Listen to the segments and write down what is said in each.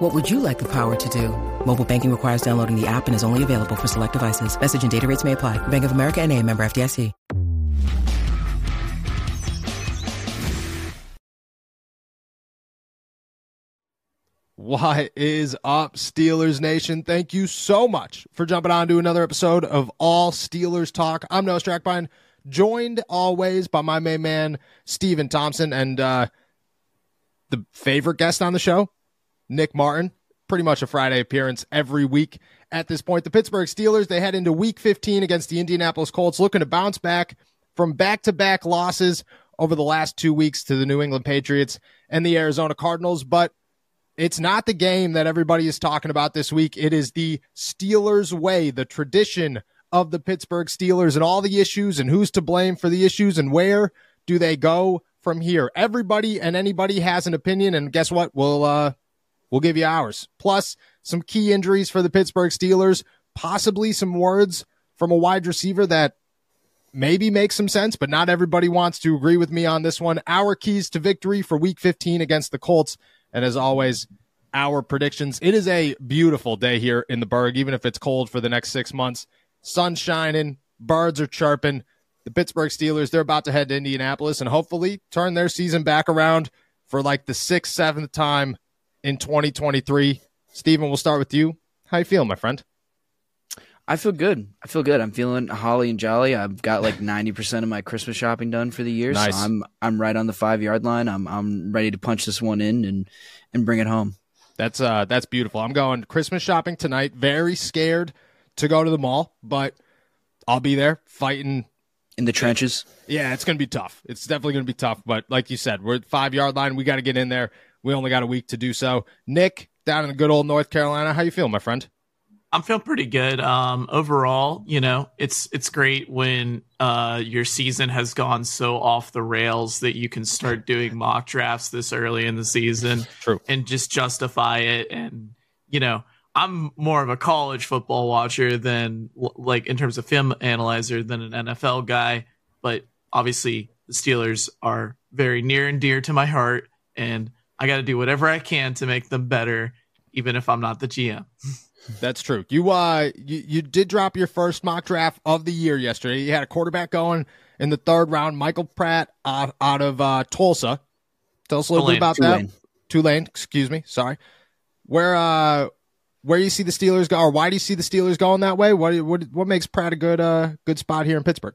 What would you like the power to do? Mobile banking requires downloading the app and is only available for select devices. Message and data rates may apply. Bank of America and a member FDIC. What is up, Steelers Nation? Thank you so much for jumping on to another episode of All Steelers Talk. I'm Noah Strackbein, joined always by my main man, Steven Thompson, and uh, the favorite guest on the show, Nick Martin. Pretty much a Friday appearance every week at this point. The Pittsburgh Steelers, they head into week 15 against the Indianapolis Colts, looking to bounce back from back to back losses over the last two weeks to the New England Patriots and the Arizona Cardinals. But it's not the game that everybody is talking about this week. It is the Steelers way, the tradition of the Pittsburgh Steelers and all the issues and who's to blame for the issues and where do they go from here. Everybody and anybody has an opinion, and guess what? We'll uh, we'll give you ours. Plus some key injuries for the Pittsburgh Steelers, possibly some words from a wide receiver that maybe makes some sense, but not everybody wants to agree with me on this one. Our keys to victory for Week 15 against the Colts, and as always. Our predictions. It is a beautiful day here in the Burgh, even if it's cold for the next six months. Sun shining, birds are chirping the Pittsburgh Steelers, they're about to head to Indianapolis and hopefully turn their season back around for like the sixth, seventh time in 2023. Stephen, we'll start with you. How you feeling, my friend? I feel good. I feel good. I'm feeling holly and jolly. I've got like 90% of my Christmas shopping done for the year. Nice. So I'm I'm right on the five yard line. I'm I'm ready to punch this one in and and bring it home. That's uh that's beautiful. I'm going Christmas shopping tonight. Very scared to go to the mall, but I'll be there fighting in the trenches. Yeah, it's going to be tough. It's definitely going to be tough. But like you said, we're at five yard line. We got to get in there. We only got a week to do so. Nick, down in good old North Carolina, how you feeling, my friend? I'm feeling pretty good. Um, overall, you know, it's it's great when uh, your season has gone so off the rails that you can start doing mock drafts this early in the season, True, and just justify it. And you know, I'm more of a college football watcher than like in terms of film analyzer than an NFL guy, but obviously the Steelers are very near and dear to my heart and I got to do whatever I can to make them better even if I'm not the GM. That's true. You uh you, you did drop your first mock draft of the year yesterday. You had a quarterback going in the third round, Michael Pratt out, out of uh, Tulsa. Tell us a little Tulane. bit about Tulane. that. Tulane, excuse me. Sorry. Where uh where you see the Steelers go, or why do you see the Steelers going that way? What what what makes Pratt a good uh good spot here in Pittsburgh?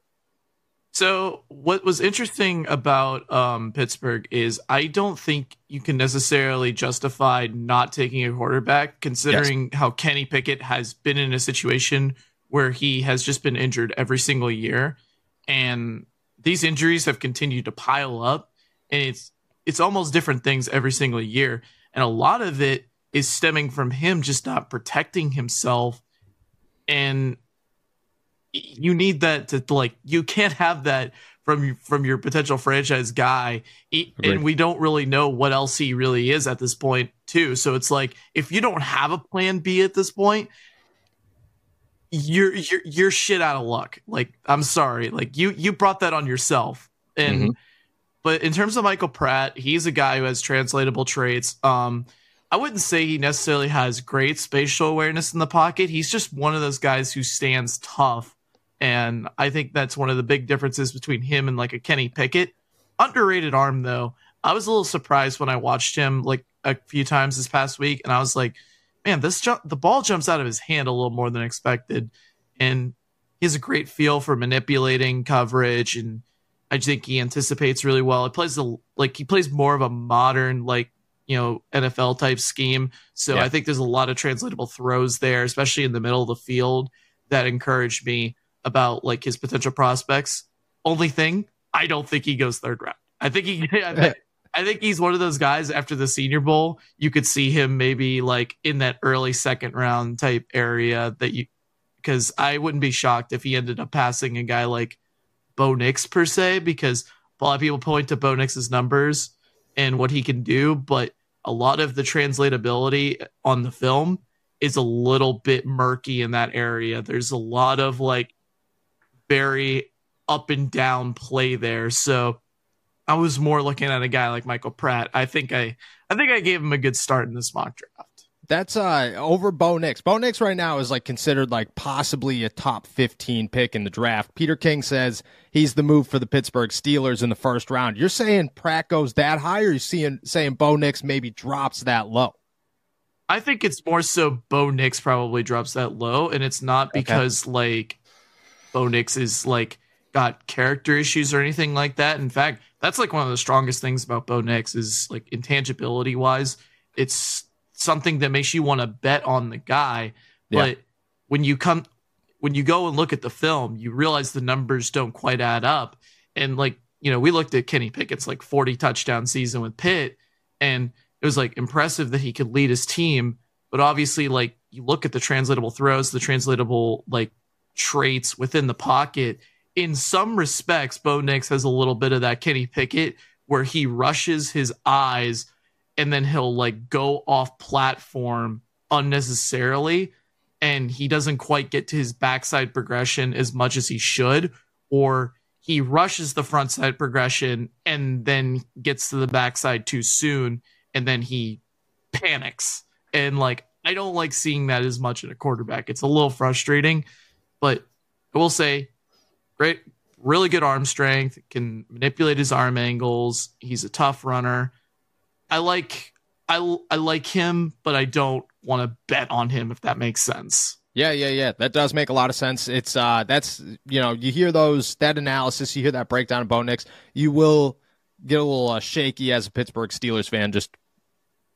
So what was interesting about um, Pittsburgh is I don't think you can necessarily justify not taking a quarterback, considering how Kenny Pickett has been in a situation where he has just been injured every single year, and these injuries have continued to pile up, and it's it's almost different things every single year, and a lot of it is stemming from him just not protecting himself, and you need that to like you can't have that from from your potential franchise guy and we don't really know what else he really is at this point too so it's like if you don't have a plan b at this point you're you're you're shit out of luck like i'm sorry like you you brought that on yourself and Mhm. but in terms of michael pratt he's a guy who has translatable traits um I wouldn't say he necessarily has great spatial awareness in the pocket. He's just one of those guys who stands tough. And I think that's one of the big differences between him and like a Kenny Pickett. Underrated arm though. I was a little surprised when I watched him like a few times this past week and I was like, man, this jump the ball jumps out of his hand a little more than expected. And he has a great feel for manipulating coverage and I think he anticipates really well. He plays the like he plays more of a modern like you know NFL type scheme. So Yeah. I think there's a lot of translatable throws there, especially in the middle of the field, that encouraged me about like his potential prospects. Only thing, I don't think he goes third round. I think he, I think, he's one of those guys after the Senior Bowl. You could see him maybe like in that early second round type area that you, because I wouldn't be shocked if he ended up passing a guy like Bo Nix per se, because a lot of people point to Bo Nix's numbers and what he can do, but a lot of the translatability on the film is a little bit murky in that area. There's a lot of like very up and down play there. So I was more looking at a guy like Michael Pratt. I think I I think I gave him a good start in this mock draft. That's uh over Bo Nix. Bo Nix right now is like considered like possibly a top 15 pick in the draft. Peter King says he's the move for the Pittsburgh Steelers in the first round. You're saying Pratt goes that high, or you seeing saying Bo Nix maybe drops that low? I think it's more so Bo Nix probably drops that low, and it's not because okay. like Bo Nix is like got character issues or anything like that. In fact, that's like one of the strongest things about Bo Nix is like intangibility wise. It's something that makes you want to bet on the guy. Yeah. But when you come when you go and look at the film, you realize the numbers don't quite add up. And like, you know, we looked at Kenny Pickett's like 40 touchdown season with Pitt, and it was like impressive that he could lead his team. But obviously, like you look at the translatable throws, the translatable like traits within the pocket. In some respects, Bo Nix has a little bit of that Kenny Pickett where he rushes his eyes and then he'll like go off platform unnecessarily and he doesn't quite get to his backside progression as much as he should or he rushes the front side progression and then gets to the backside too soon and then he panics and like I don't like seeing that as much in a quarterback. It's a little frustrating, but I will say great really good arm strength, can manipulate his arm angles. He's a tough runner. I like I I like him, but I don't want to bet on him if that makes sense. Yeah, yeah, yeah. That does make a lot of sense. It's uh that's you know, you hear those that analysis, you hear that breakdown of Bo Nix, you will get a little uh, shaky as a Pittsburgh Steelers fan just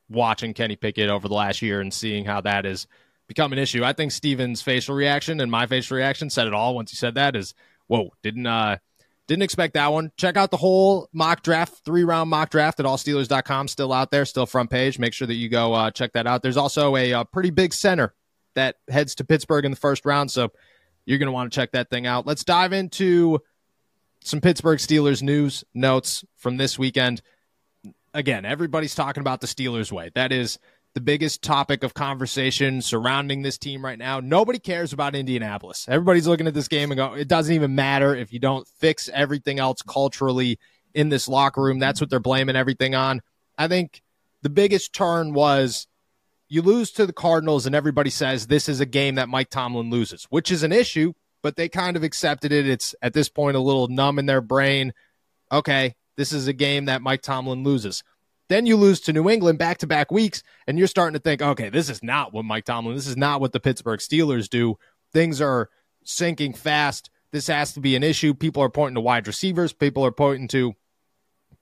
watching Kenny Pickett over the last year and seeing how that has become an issue. I think Steven's facial reaction and my facial reaction said it all once he said that is whoa, didn't uh didn't expect that one. Check out the whole mock draft, three round mock draft at allsteelers.com. Still out there, still front page. Make sure that you go uh, check that out. There's also a, a, uh, pretty big center that heads to Pittsburgh in the first round. So you're going to want to check that thing out. Let's dive into some Pittsburgh Steelers news notes from this weekend. Again, everybody's talking about the Steelers way. That is the biggest topic of conversation surrounding this team right now. Nobody cares about Indianapolis. Everybody's looking at this game and go, it doesn't even matter if you don't fix everything else culturally in this locker room. That's what they're blaming everything on. I think the biggest turn was you lose to the Cardinals, and everybody says this is a game that Mike Tomlin loses, which is an issue, but they kind of accepted it. It's at this point a little numb in their brain. Okay, this is a game that Mike Tomlin loses. Then you lose to New England back to back weeks, and you're starting to think, okay, this is not what Mike Tomlin, this is not what the Pittsburgh Steelers do. Things are sinking fast. This has to be an issue. People are pointing to wide receivers, people are pointing to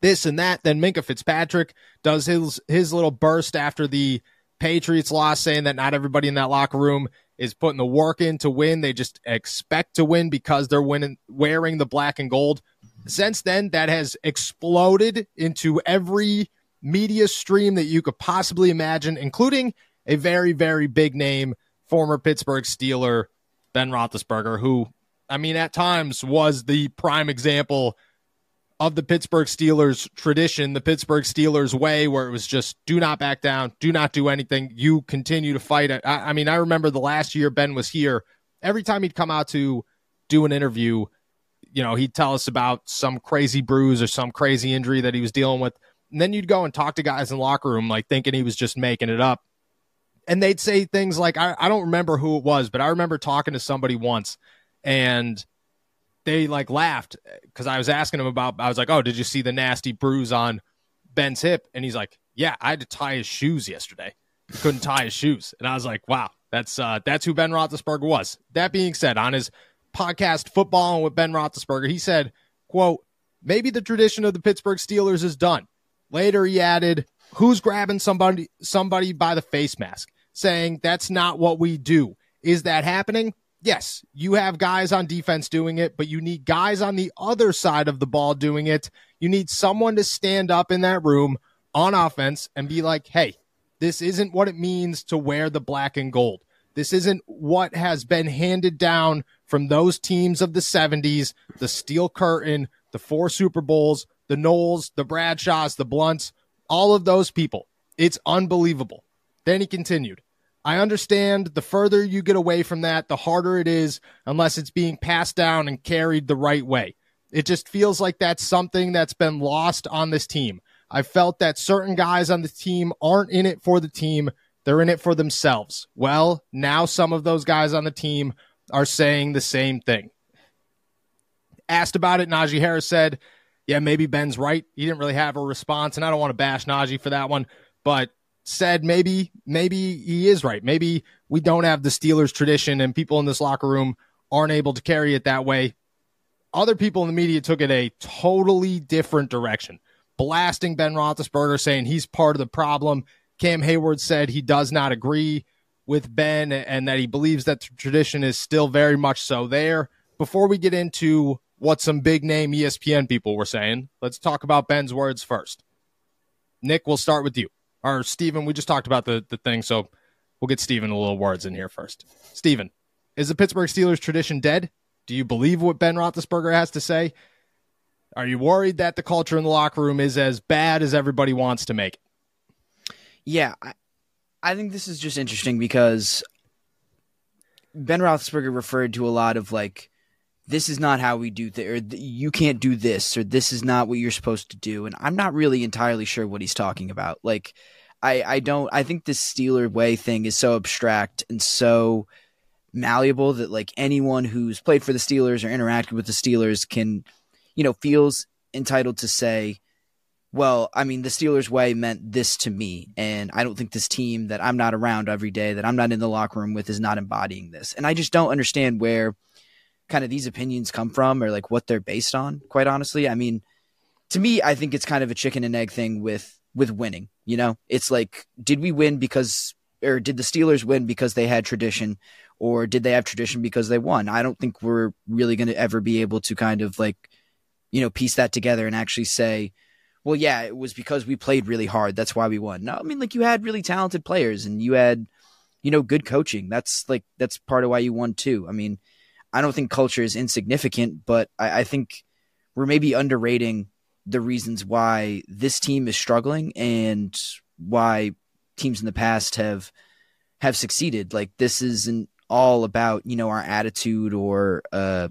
this and that. Then Minkah Fitzpatrick does his his little burst after the Patriots loss, saying that not everybody in that locker room is putting the work in to win. They just expect to win because they're winning wearing the black and gold. Since then, that has exploded into every media stream that you could possibly imagine, including a very, very big name, former Pittsburgh Steeler, Ben Roethlisberger, who, I mean, at times was the prime example of the Pittsburgh Steelers tradition, the Pittsburgh Steelers way, where it was just do not back down, do not do anything. You continue to fight. I, I mean, I remember the last year Ben was here. Every time he'd come out to do an interview, you know, he'd tell us about some crazy bruise or some crazy injury that he was dealing with. And then you'd go and talk to guys in the locker room, like thinking he was just making it up. And they'd say things like, I, I don't remember who it was, but I remember talking to somebody once and they like laughed because I was asking him about, I was like, oh, did you see the nasty bruise on Ben's hip? And he's like, yeah, I had to tie his shoes yesterday. Couldn't tie his shoes. And I was like, wow, that's, uh, that's who Ben Roethlisberger was. That being said, on his podcast, Football with Ben Roethlisberger, he said, quote, maybe the tradition of the Pittsburgh Steelers is done. Later, he added, "Who's grabbing somebody somebody by the face mask?" Saying that's not what we do. Is that happening? Yes, you have guys on defense doing it, but you need guys on the other side of the ball doing it. You need someone to stand up in that room on offense and be like, "Hey, this isn't what it means to wear the black and gold. This isn't what has been handed down from those teams of the 70s, the Steel Curtain, the four Super Bowls, the Nolls, the Bradshaws, the Blunts, all of those people. It's unbelievable. Then he continued. I understand the further you get away from that, the harder it is unless it's being passed down and carried the right way. It just feels like that's something that's been lost on this team. I felt that certain guys on the team aren't in it for the team, they're in it for themselves. Well, now some of those guys on the team are saying the same thing. Asked about it, Najee Harris said, Yeah, maybe Ben's right. He didn't really have a response, and I don't want to bash Najee for that one, but said maybe maybe he is right. Maybe we don't have the Steelers tradition and people in this locker room aren't able to carry it that way. Other people in the media took it a totally different direction, blasting Ben Roethlisberger, saying he's part of the problem. Cam Heyward said he does not agree with Ben and that he believes that the tradition is still very much so there. Before we get into what some big name ESPN people were saying, let's talk about Ben's words first. Nick, we'll start with you or Steven, we just talked about the, the thing, so we'll get Steven a little words in here first. Steven, is the Pittsburgh Steelers tradition dead? Do you believe what Ben Roethlisberger has to say? Are you worried that the culture in the locker room is as bad as everybody wants to make it? Yeah, I, I think this is just interesting because Ben Roethlisberger referred to a lot of like, this is not how we do things, or you can't do this, or this is not what you're supposed to do. And I'm not really entirely sure what he's talking about. Like, I, I don't, I think this Steeler way thing is so abstract and so malleable that like anyone who's played for the Steelers or interacted with the Steelers can, you know, feels entitled to say, well, I mean, the Steelers way meant this to me. And I don't think this team that I'm not around every day, that I'm not in the locker room with, is not embodying this. And I just don't understand where kind of these opinions come from or like what they're based on, quite honestly. I mean, to me, I think it's kind of a chicken and egg thing with with winning. You know, it's like, did we win because or did the Steelers win because they had tradition or did they have tradition because they won? I don't think we're really going to ever be able to kind of like, you know, piece that together and actually say, well, yeah, it was because we played really hard. That's why we won. No, I mean, like you had really talented players and you had, you know, good coaching. That's like, that's part of why you won too. I mean, I don't think culture is insignificant, but I, I think we're maybe underrating the reasons why this team is struggling and why teams in the past have have succeeded. Like this isn't all about you know our attitude or uh,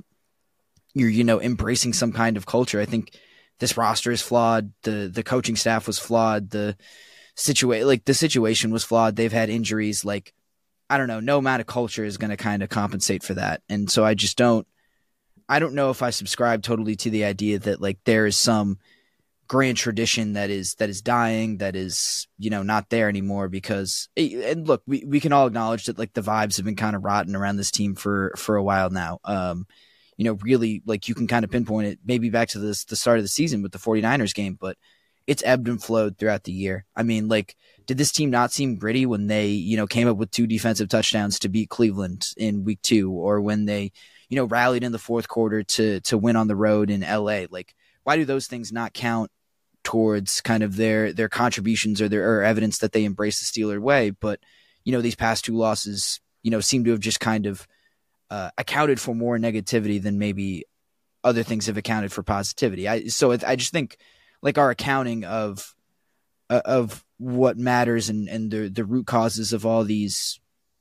you're you know embracing some kind of culture. I think this roster is flawed. the The coaching staff was flawed. The situation like the situation was flawed. They've had injuries. Like I don't know, no amount of culture is going to kind of compensate for that. And so I just don't, I don't know if I subscribe totally to the idea that like there is some grand tradition that is that is dying that is you know not there anymore because and look we, we can all acknowledge that like the vibes have been kind of rotten around this team for for a while now um you know really like you can kind of pinpoint it maybe back to this the start of the season with the 49ers game but it's ebbed and flowed throughout the year i mean like did this team not seem gritty when they, you know, came up with two defensive touchdowns to beat Cleveland in week two, or when they, you know, rallied in the fourth quarter to to win on the road in LA? Like, why do those things not count towards kind of their their contributions or their or evidence that they embrace the Steeler way? But you know, these past two losses, you know, seem to have just kind of uh, accounted for more negativity than maybe other things have accounted for positivity. I so I just think like our accounting of uh, of what matters and and the the root causes of all these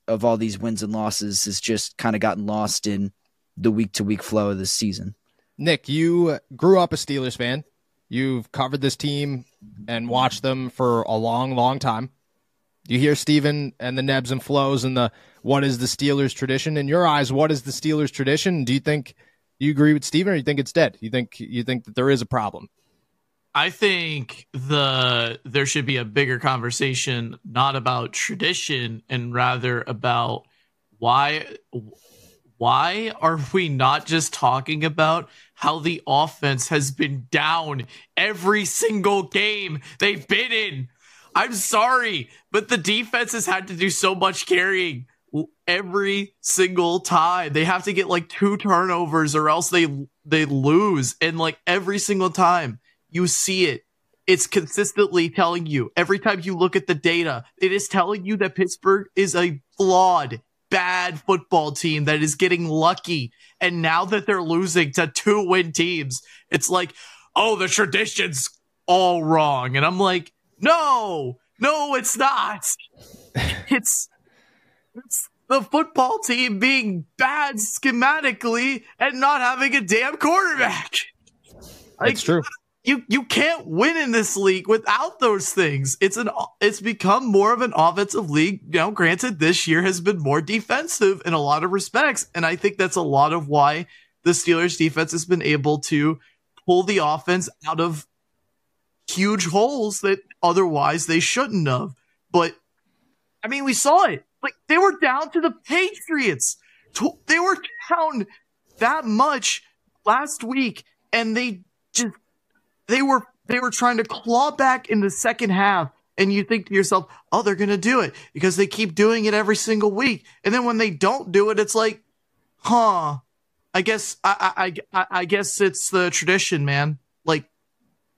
of all these wins and losses has just kind of gotten lost in the week to week flow of this season. Nick, you grew up a Steelers fan. You've covered this team and watched them for a long, long time. You hear Steven and the Nebs and Flows and the what is the Steelers tradition? In your eyes, what is the Steelers tradition? Do you think you agree with Steven or you think it's dead? You think you think that there is a problem? I think the there should be a bigger conversation not about tradition and rather about why why are we not just talking about how the offense has been down every single game they've been in? I'm sorry, but the defense has had to do so much carrying every single time. They have to get like two turnovers or else they they lose and like every single time you see it. It's consistently telling you every time you look at the data, it is telling you that Pittsburgh is a flawed bad football team that is getting lucky. And now that they're losing to two win teams, it's like, oh, the tradition's all wrong. And I'm like, no, no, it's not. it's, it's the football team being bad schematically and not having a damn quarterback. Like, it's true. You you can't win in this league without those things. It's an it's become more of an offensive league. Know, granted, this year has been more defensive in a lot of respects, and I think that's a lot of why the Steelers defense has been able to pull the offense out of huge holes that otherwise they shouldn't have. But I mean, we saw it. Like they were down to the Patriots. They were down that much last week, and they just they were they were trying to claw back in the second half. And you think to yourself, oh, they're going to do it because they keep doing it every single week. And then when they don't do it, it's like, huh, I guess I, I, I, I guess it's the tradition, man. Like,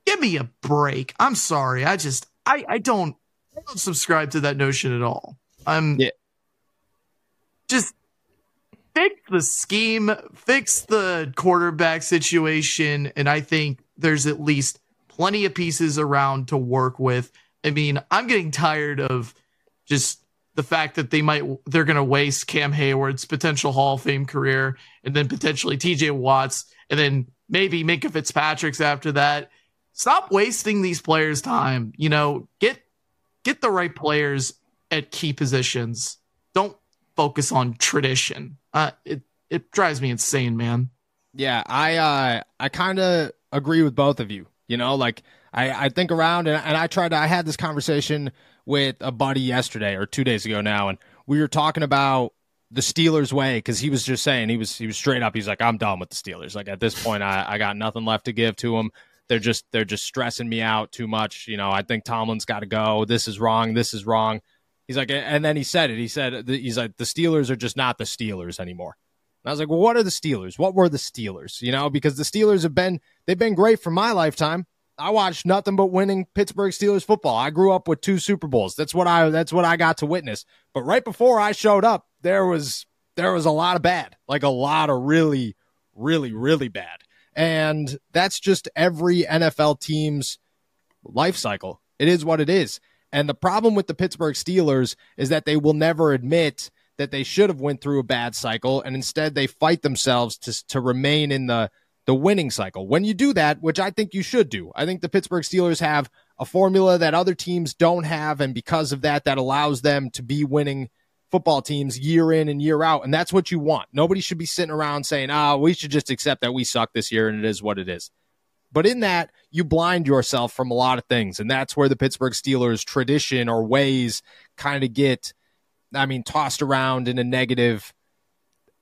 give me a break. I'm sorry. I just I, I don't I don't subscribe to that notion at all. I'm yeah. just fix the scheme, fix the quarterback situation, and I think there's at least plenty of pieces around to work with. I mean, I'm getting tired of just the fact that they might they're going to waste Cam Heyward's potential Hall of Fame career and then potentially TJ Watts and then maybe Minkah Fitzpatrick's after that. Stop wasting these players' time. You know, get get the right players at key positions. Don't focus on tradition. Uh, it it drives me insane, man. Yeah, I uh, I kind of agree with both of you. You know, like I, I think around and, and I tried to, I had this conversation with a buddy yesterday or two days ago now, and we were talking about the Steelers way because he was just saying he was he was straight up. He's like, I'm done with the Steelers. Like at this point, I, I got nothing left to give to them. They're just they're just stressing me out too much. You know, I think Tomlin's got to go. This is wrong. This is wrong. He's like, and then he said it. He said he's like the Steelers are just not the Steelers anymore. And I was like, well, what are the Steelers? What were the Steelers? You know, because the Steelers have been they've been great for my lifetime. I watched nothing but winning Pittsburgh Steelers football. I grew up with two Super Bowls. That's what I that's what I got to witness. But right before I showed up, there was there was a lot of bad. Like a lot of really really really bad. And that's just every NFL team's life cycle. It is what it is. And the problem with the Pittsburgh Steelers is that they will never admit that they should have went through a bad cycle and instead they fight themselves to to remain in the the winning cycle. When you do that, which I think you should do. I think the Pittsburgh Steelers have a formula that other teams don't have and because of that that allows them to be winning football teams year in and year out and that's what you want. Nobody should be sitting around saying, "Ah, oh, we should just accept that we suck this year and it is what it is." But in that, you blind yourself from a lot of things. And that's where the Pittsburgh Steelers tradition or ways kind of get I mean, tossed around in a negative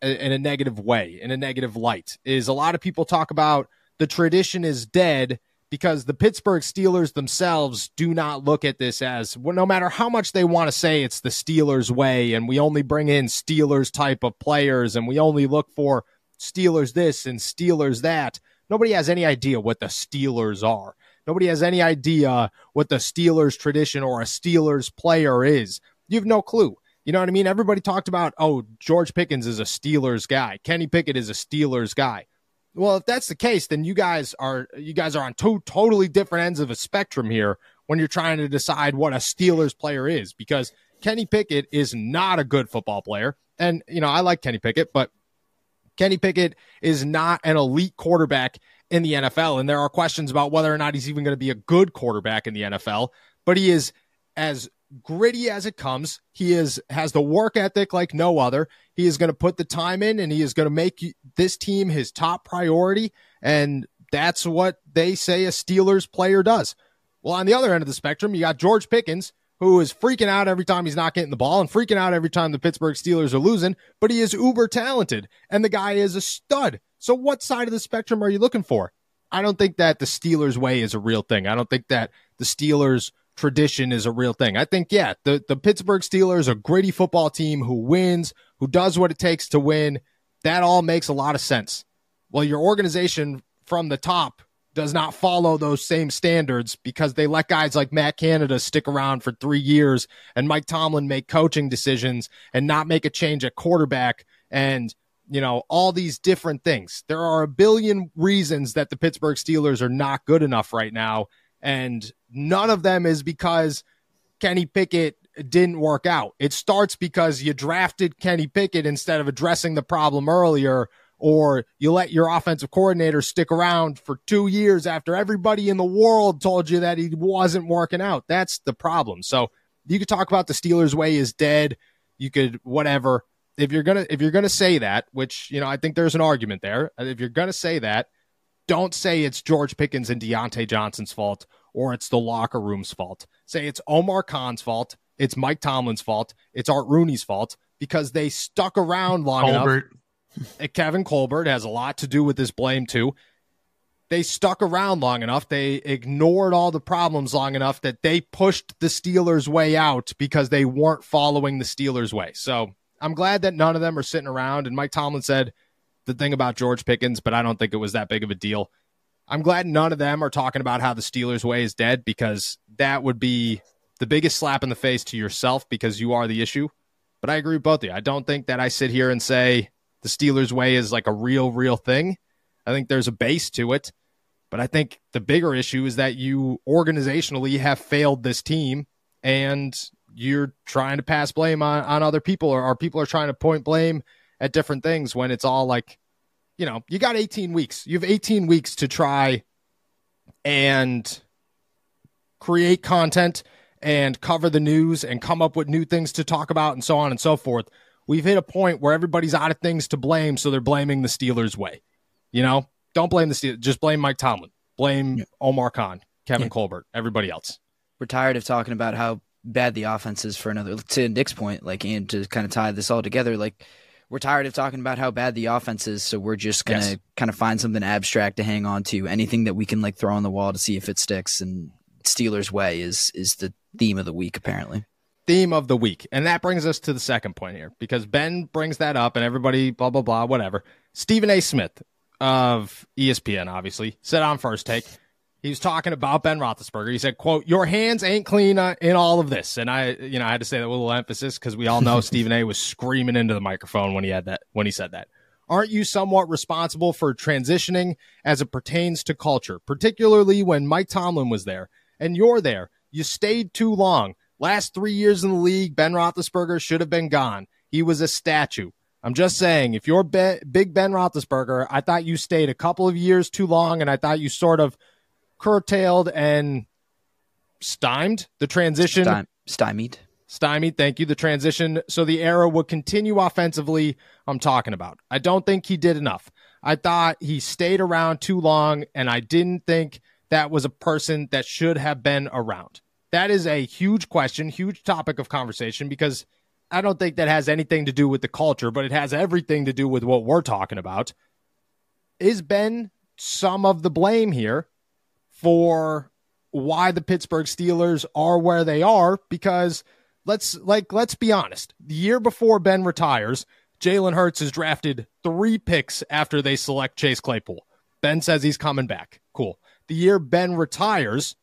uh, in a negative way, in a negative light. Is a lot of people talk about the tradition is dead because the Pittsburgh Steelers themselves do not look at this as no matter how much they want to say it's the Steelers way and we only bring in Steelers type of players and we only look for Steelers this and Steelers that. Nobody has any idea what the Steelers are. Nobody has any idea what the Steelers tradition or a Steelers player is. You have no clue. You know what I mean? Everybody talked about, oh, George Pickens is a Steelers guy. Kenny Pickett is a Steelers guy. Well, if that's the case, then you guys are you guys are on two totally different ends of a spectrum here when you're trying to decide what a Steelers player is because Kenny Pickett is not a good football player. And you know, I like Kenny Pickett, but Kenny Pickett is not an elite quarterback in the NFL and there are questions about whether or not he's even going to be a good quarterback in the NFL, but he is as gritty as it comes. He is has the work ethic like no other. He is going to put the time in and he is going to make this team his top priority and that's what they say a Steelers player does. Well, on the other end of the spectrum, you got George Pickens who is freaking out every time he's not getting the ball and freaking out every time the Pittsburgh Steelers are losing, but he is uber talented and the guy is a stud. So what side of the spectrum are you looking for? I don't think that the Steelers way is a real thing. I don't think that the Steelers tradition is a real thing. I think, yeah, the, the Pittsburgh Steelers, a gritty football team who wins, who does what it takes to win, that all makes a lot of sense. Well, your organization from the top does not follow those same standards because they let guys like Matt Canada stick around for three years and Mike Tomlin make coaching decisions and not make a change at quarterback and you know all these different things. There are a billion reasons that the Pittsburgh Steelers are not good enough right now, and none of them is because Kenny Pickett didn't work out. It starts because you drafted Kenny Pickett instead of addressing the problem earlier or you let your offensive coordinator stick around for two years after everybody in the world told you that he wasn't working out. That's the problem. So you could talk about the Steelers way is dead. You could whatever. If you're gonna if you're gonna say that, which you know I think there's an argument there. If you're gonna say that, don't say it's George Pickens and Diontae Johnson's fault or it's the locker room's fault. Say it's Omar Khan's fault. It's Mike Tomlin's fault. It's Art Rooney's fault because they stuck around long Colbert. enough Kevin Colbert has a lot to do with this blame too. They stuck around long enough. They ignored all the problems long enough that they pushed the Steelers' way out because they weren't following the Steelers' way. So I'm glad that none of them are sitting around. And Mike Tomlin said the thing about George Pickens, but I don't think it was that big of a deal. I'm glad none of them are talking about how the Steelers' way is dead because that would be the biggest slap in the face to yourself because you are the issue. But I agree with both of you. I don't think that I sit here and say the Steelers way is like a real, real thing. I think there's a base to it. But I think the bigger issue is that you organizationally have failed this team and you're trying to pass blame on, on other people or, or people are trying to point blame at different things when it's all like, you know, you got 18 weeks. You have 18 weeks to try and create content and cover the news and come up with new things to talk about and so on and so forth we've hit a point where everybody's out of things to blame, so they're blaming the Steelers' way. You know, don't blame the Steelers. Just blame Mike Tomlin. Blame yeah. Omar Khan, Kevin yeah. Colbert, everybody else. We're tired of talking about how bad the offense is for another. To Nick's point, like, and to kind of tie this all together, like, we're tired of talking about how bad the offense is, so we're just gonna yes. kind of find something abstract to hang on to. Anything that we can like throw on the wall to see if it sticks. And Steelers' way is is the theme of the week, apparently theme of the week. And that brings us to the second point here because Ben brings that up and everybody, blah, blah, blah, whatever. Stephen A. Smith of ESPN, obviously, said on first take, he was talking about Ben Roethlisberger. He said, quote, your hands ain't clean uh, in all of this. And I, you know, I had to say that with a little emphasis because we all know Stephen A was screaming into the microphone when he had that, when he said that. Aren't you somewhat responsible for transitioning as it pertains to culture, particularly when Mike Tomlin was there and you're there? You stayed too long. Last three years in the league, Ben Roethlisberger should have been gone. He was a statue. I'm just saying, if you're be- Big Ben Roethlisberger, I thought you stayed a couple of years too long, and I thought you sort of curtailed and stymied the transition. Stym- stymied. Stymied, thank you. The transition. So the era would continue offensively. I'm talking about. I don't think he did enough. I thought he stayed around too long, and I didn't think that was a person that should have been around. That is a huge question, huge topic of conversation because I don't think that has anything to do with the culture, but it has everything to do with what we're talking about. Is Ben some of the blame here for why the Pittsburgh Steelers are where they are? Because let's like let's be honest. The year before Ben retires, Jalen Hurts is drafted three picks after they select Chase Claypool. Ben says he's coming back. Cool. The year Ben retires,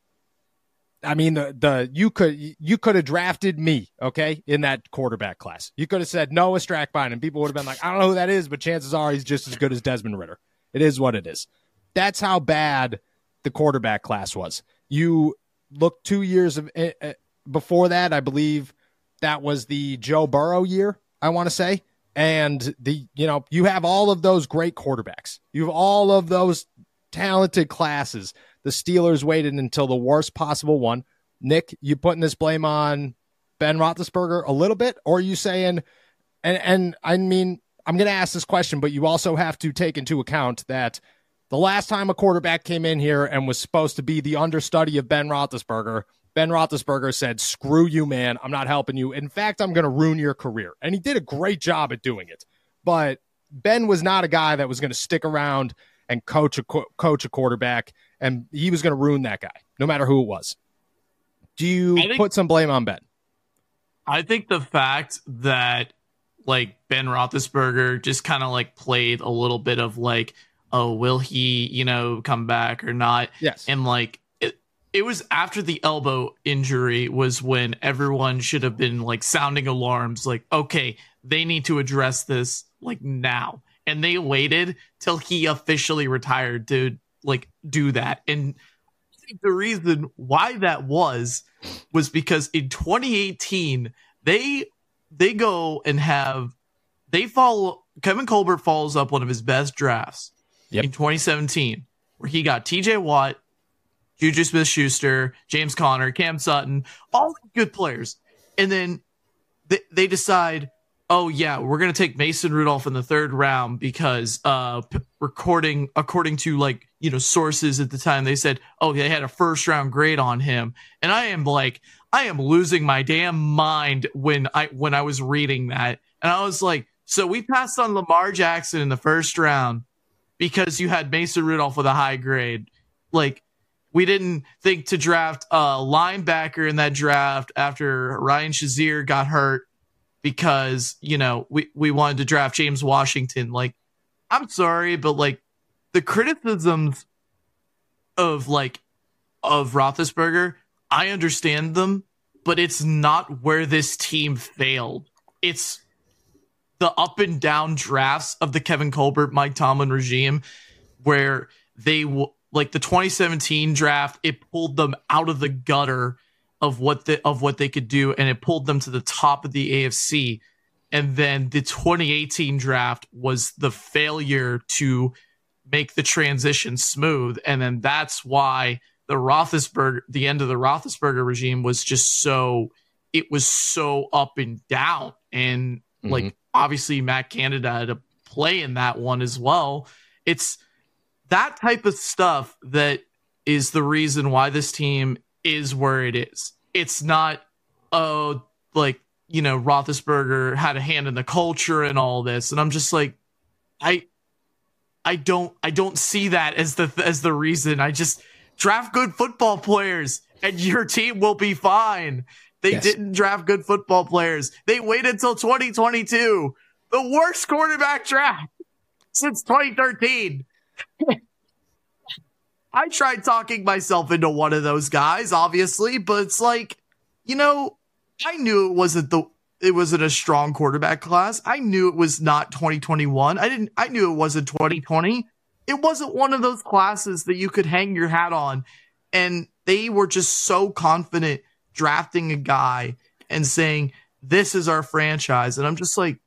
I mean, the, the you could you could have drafted me, okay, in that quarterback class. You could have said Noah Strackbein, and people would have been like, I don't know who that is, but chances are he's just as good as Desmond Ridder. It is what it is. That's how bad the quarterback class was. You look two years of uh, before that, I believe that was the Joe Burrow year. I want to say, and the you know you have all of those great quarterbacks. You have all of those talented classes the Steelers waited until the worst possible one. Nick, you putting this blame on Ben Roethlisberger a little bit, or you saying, and and I mean, I'm going to ask this question, but you also have to take into account that the last time a quarterback came in here and was supposed to be the understudy of Ben Roethlisberger, Ben Roethlisberger said, "Screw you, man! I'm not helping you. In fact, I'm going to ruin your career." And he did a great job at doing it. But Ben was not a guy that was going to stick around and coach a coach a quarterback and he was going to ruin that guy, no matter who it was. Do you think, put some blame on Ben? I think the fact that like Ben Roethlisberger just kind of like played a little bit of like oh, will he, you know, come back or not? Yes. And like it, it was after the elbow injury was when everyone should have been like sounding alarms, like, okay, they need to address this like now. And they waited till he officially retired to like do that. And the reason why that was was because in 2018 they they go and have they follow Kevin Colbert follows up one of his best drafts Yep. in 2017 where he got TJ Watt, Juju Smith Schuster, James Conner, Cam Sutton, all good players. And then they, they decide, oh, yeah, we're going to take Mason Rudolph in the third round because uh, p- recording, according to like, you know, sources at the time, they said, oh, they had a first round grade on him. And I am like, I am losing my damn mind when I when I was reading that. And I was like, so we passed on Lamar Jackson in the first round because you had Mason Rudolph with a high grade. Like we didn't think to draft a linebacker in that draft after Ryan Shazier got hurt because, you know, we, we wanted to draft James Washington. Like, I'm sorry, but like the criticisms of like of Roethlisberger, I understand them, but it's not where this team failed. It's the up and down drafts of the Kevin Colbert, Mike Tomlin regime, where they w- like the 2017 draft, it pulled them out of the gutter of what the of what they could do, and it pulled them to the top of the AFC. And then the 2018 draft was the failure to make the transition smooth, and then that's why the Roethlisberger, the end of the Roethlisberger regime was just so it was so up and down, and like Mhm. Obviously Matt Canada had a play in that one as well. It's that type of stuff that is the reason why this team is where it is. It's not, oh, like, you know, Roethlisberger had a hand in the culture and all this. And I'm just like, I, I don't, I don't see that as the, as the reason. I just draft good football players and your team will be fine. They Yes. didn't draft good football players. They waited until 2022, the worst quarterback draft since 2013. I tried talking myself into one of those guys, obviously, but it's like, you know, I knew it wasn't the it wasn't a strong quarterback class. I knew it was not 2021. I didn't I knew it wasn't 2020. It wasn't one of those classes that you could hang your hat on. And they were just so confident drafting a guy and saying, This is our franchise. And I'm just like,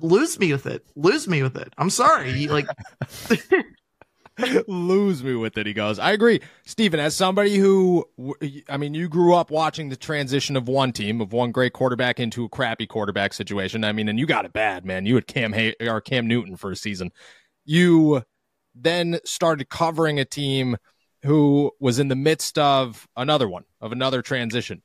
lose me with it. Lose me with it. I'm sorry. Like lose me with it he goes i agree stephen as somebody who I mean you grew up watching the transition of one team of one great quarterback into a crappy quarterback situation i mean and you got it bad man you had cam hay- or cam newton for a season you then started covering a team who was in the midst of another one of another transition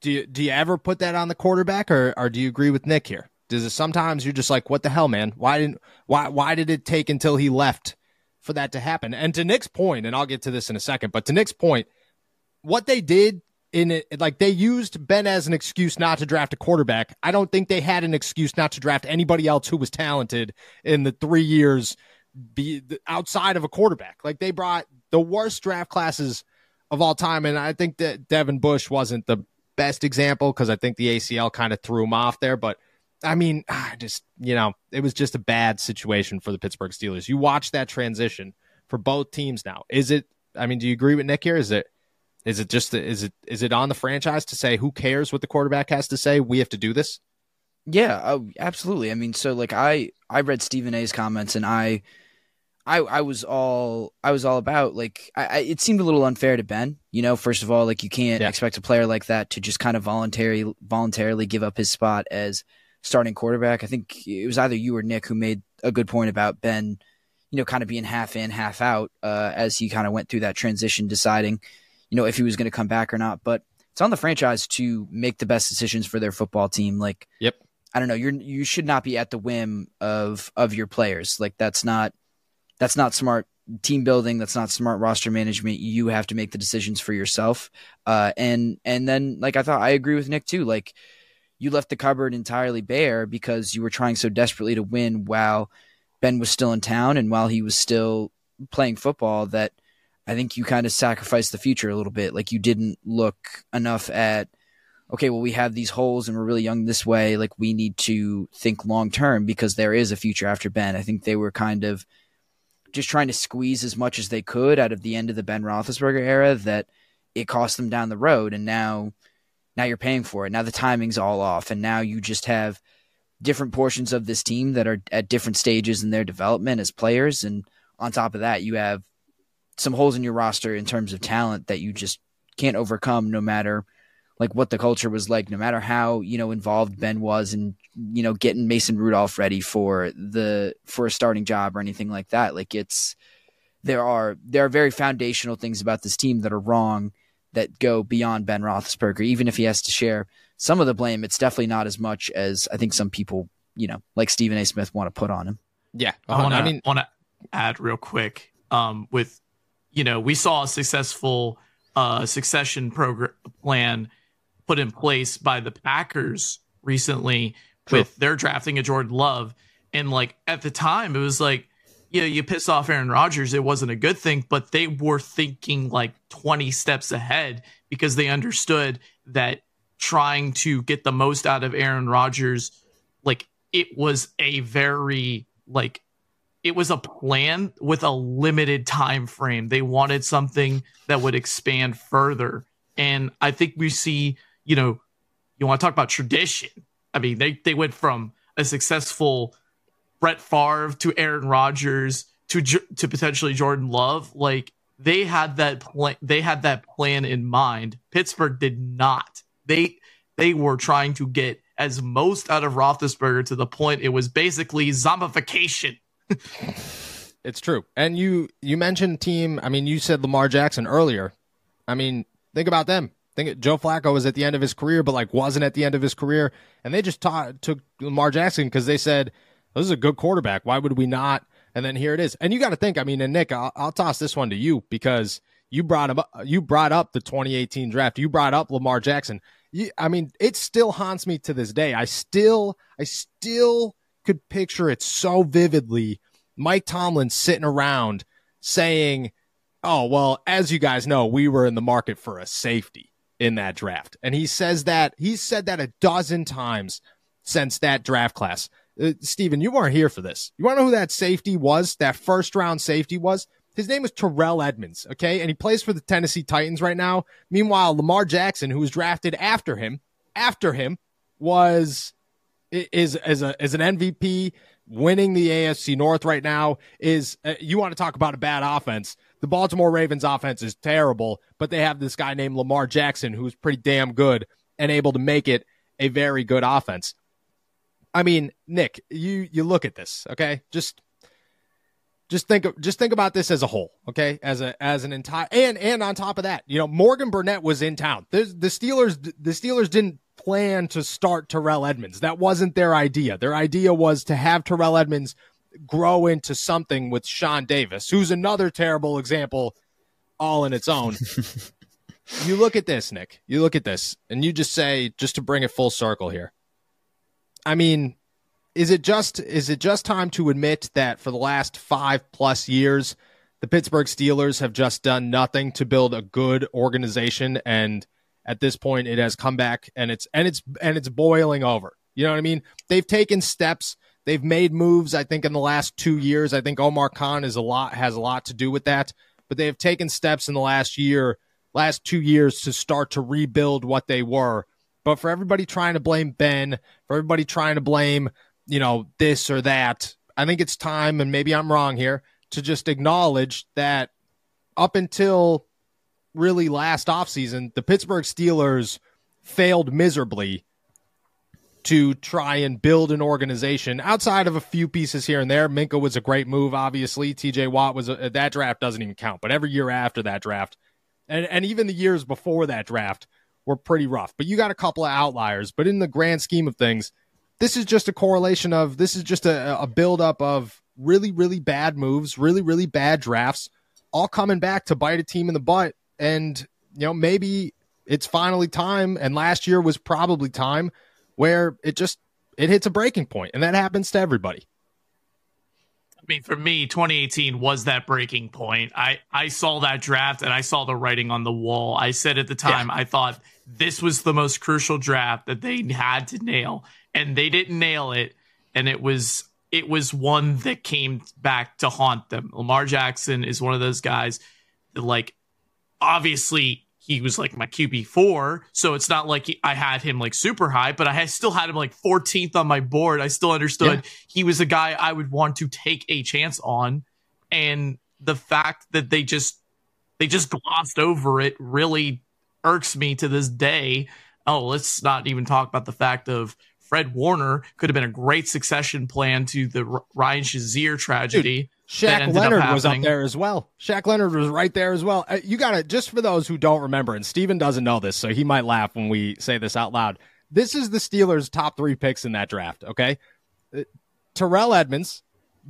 do you do you ever put that on the quarterback or, or do you agree with nick here does it sometimes you're just like what the hell man why didn't why why did it take until he left for that to happen. And to Nick's point, and I'll get to this in a second, but to Nick's point, what they did in it, like they used Ben as an excuse not to draft a quarterback. I don't think they had an excuse not to draft anybody else who was talented in the three years be outside of a quarterback. Like they brought the worst draft classes of all time, and I think that Devin Bush wasn't the best example because I think the ACL kind of threw him off there, but. I mean, I just you know, it was just a bad situation for the Pittsburgh Steelers. You watch that transition for both teams now. Is it? I mean, do you agree with Nick here? Is it? Is it just? Is it? Is it on the franchise to say who cares what the quarterback has to say? We have to do this. Yeah, oh, absolutely. I mean, so like I I read Stephen A's comments and I I I was all I was all about like I, I it seemed a little unfair to Ben. You know, first of all, like you can't Yeah. expect a player like that to just kind of voluntary voluntarily give up his spot as starting quarterback. I think it was either you or Nick who made a good point about Ben, you know, kind of being half in, half out uh, as he kind of went through that transition, deciding, you know, if he was going to come back or not. But it's on the franchise to make the best decisions for their football team. Like, Yep. I don't know, you're you should not be at the whim of of your players. Like that's not that's not smart team building. That's not smart roster management. You have to make the decisions for yourself. Uh, and and then like I thought, I agree with Nick too. Like you left the cupboard entirely bare because you were trying so desperately to win while Ben was still in town and while he was still playing football, that I think you kind of sacrificed the future a little bit. Like you didn't look enough at, okay, well, we have these holes and we're really young this way. Like we need to think long term because there is a future after Ben. I think they were kind of just trying to squeeze as much as they could out of the end of the Ben Roethlisberger era that it cost them down the road. And now, now you're paying for it. Now the timing's all off. And now you just have different portions of this team that are at different stages in their development as players. And on top of that, you have some holes in your roster in terms of talent that you just can't overcome no matter like what the culture was like, no matter how, you know, involved Ben was in, you know, getting Mason Rudolph ready for the for a starting job or anything like that. Like it's there are there are very foundational things about this team that are wrong that go beyond Ben Roethlisberger. Even if he has to share some of the blame, it's definitely not as much as I think some people, you know, like Stephen A. Smith want to put on him. Yeah, I want to I mean, want to add real quick um, with, you know, we saw a successful uh, succession program plan put in place by the Packers recently True. with their drafting of Jordan Love. And like at the time, it was like, you know, you piss off Aaron Rodgers, it wasn't a good thing, but they were thinking like 20 steps ahead because they understood that trying to get the most out of Aaron Rodgers, like it was a very like it was a plan with a limited time frame. They wanted something that would expand further. And I think we see, you know, you want to talk about tradition. I mean, they they went from a successful Brett Favre to Aaron Rodgers to to potentially Jordan Love. Like they had that plan. They had that plan in mind. Pittsburgh did not. They they were trying to get as most out of Roethlisberger to the point it was basically zombification. it's true. And you you mentioned team. I mean, you said Lamar Jackson earlier. I mean, think about them. Think Joe Flacco was at the end of his career, but like wasn't at the end of his career, and they just taught, took Lamar Jackson because they said this is a good quarterback. Why would we not? And then here it is. And you got to think. I mean, and Nick, I'll, I'll toss this one to you because you brought him. Up, you brought up the 2018 draft. You brought up Lamar Jackson. You, I mean, it still haunts me to this day. I still, I still could picture it so vividly. Mike Tomlin sitting around saying, "Oh well, as you guys know, we were in the market for a safety in that draft," and he says that he's said that a dozen times since that draft class. Uh, Steven, you weren't here for this. You want to know who that safety was? That first round safety was? His name is Terrell Edmunds, okay? And he plays for the Tennessee Titans right now. Meanwhile, Lamar Jackson, who was drafted after him, after him, was is as a as an MVP winning the AFC North right now is uh, you want to talk about a bad offense. The Baltimore Ravens offense is terrible, but they have this guy named Lamar Jackson who's pretty damn good and able to make it a very good offense. I mean, Nick, you you look at this, okay? Just just think just think about this as a whole, okay? As a as an entire and and on top of that, you know, Morgan Burnett was in town. The, the Steelers the Steelers didn't plan to start Terrell Edmunds. That wasn't their idea. Their idea was to have Terrell Edmunds grow into something with Sean Davis, who's another terrible example all in its own. you look at this, Nick. You look at this and you just say just to bring it full circle here. I mean, is it just is it just time to admit that for the last five plus years, the Pittsburgh Steelers have just done nothing to build a good organization, and at this point, it has come back and it's and it's and it's boiling over. You know what I mean? They've taken steps. They've made moves. I think in the last two years, I think Omar Khan is a lot has a lot to do with that. But they have taken steps in the last year, last two years to start to rebuild what they were but for everybody trying to blame Ben, for everybody trying to blame, you know, this or that, I think it's time, and maybe I'm wrong here, to just acknowledge that up until really last offseason, the Pittsburgh Steelers failed miserably to try and build an organization outside of a few pieces here and there. Minkah was a great move, obviously. TJ Watt was a, uh, that draft doesn't even count, but every year after that draft, and, and even the years before that draft, were pretty rough. But you got a couple of outliers. But in the grand scheme of things, this is just a correlation of this is just a, a buildup of really, really bad moves, really, really bad drafts, all coming back to bite a team in the butt. And, you know, maybe it's finally time. And last year was probably time where it just it hits a breaking point, and that happens to everybody. I mean, for me, 2018 was that breaking point. I, I saw that draft and I saw the writing on the wall. I said at the time, yeah. I thought this was the most crucial draft that they had to nail, and they didn't nail it. And it was it was one that came back to haunt them. Lamar Jackson is one of those guys that, like, obviously he was like my QB four, so it's not like he, I had him like super high, but I had, still had him like 14th on my board. I still understood yeah. he was a guy I would want to take a chance on, and the fact that they just they just glossed over it really irks me to this day. Oh, let's not even talk about the fact of Fred Warner could have been a great succession plan to the Ryan Shazier tragedy. Dude Shaq Leonard up was up there as well. Shaq Leonard was right there as well. Uh, you got to, just for those who don't remember, and Steven doesn't know this, so he might laugh when we say this out loud. This is the Steelers' top three picks in that draft, okay? Uh, Terrell Edmunds,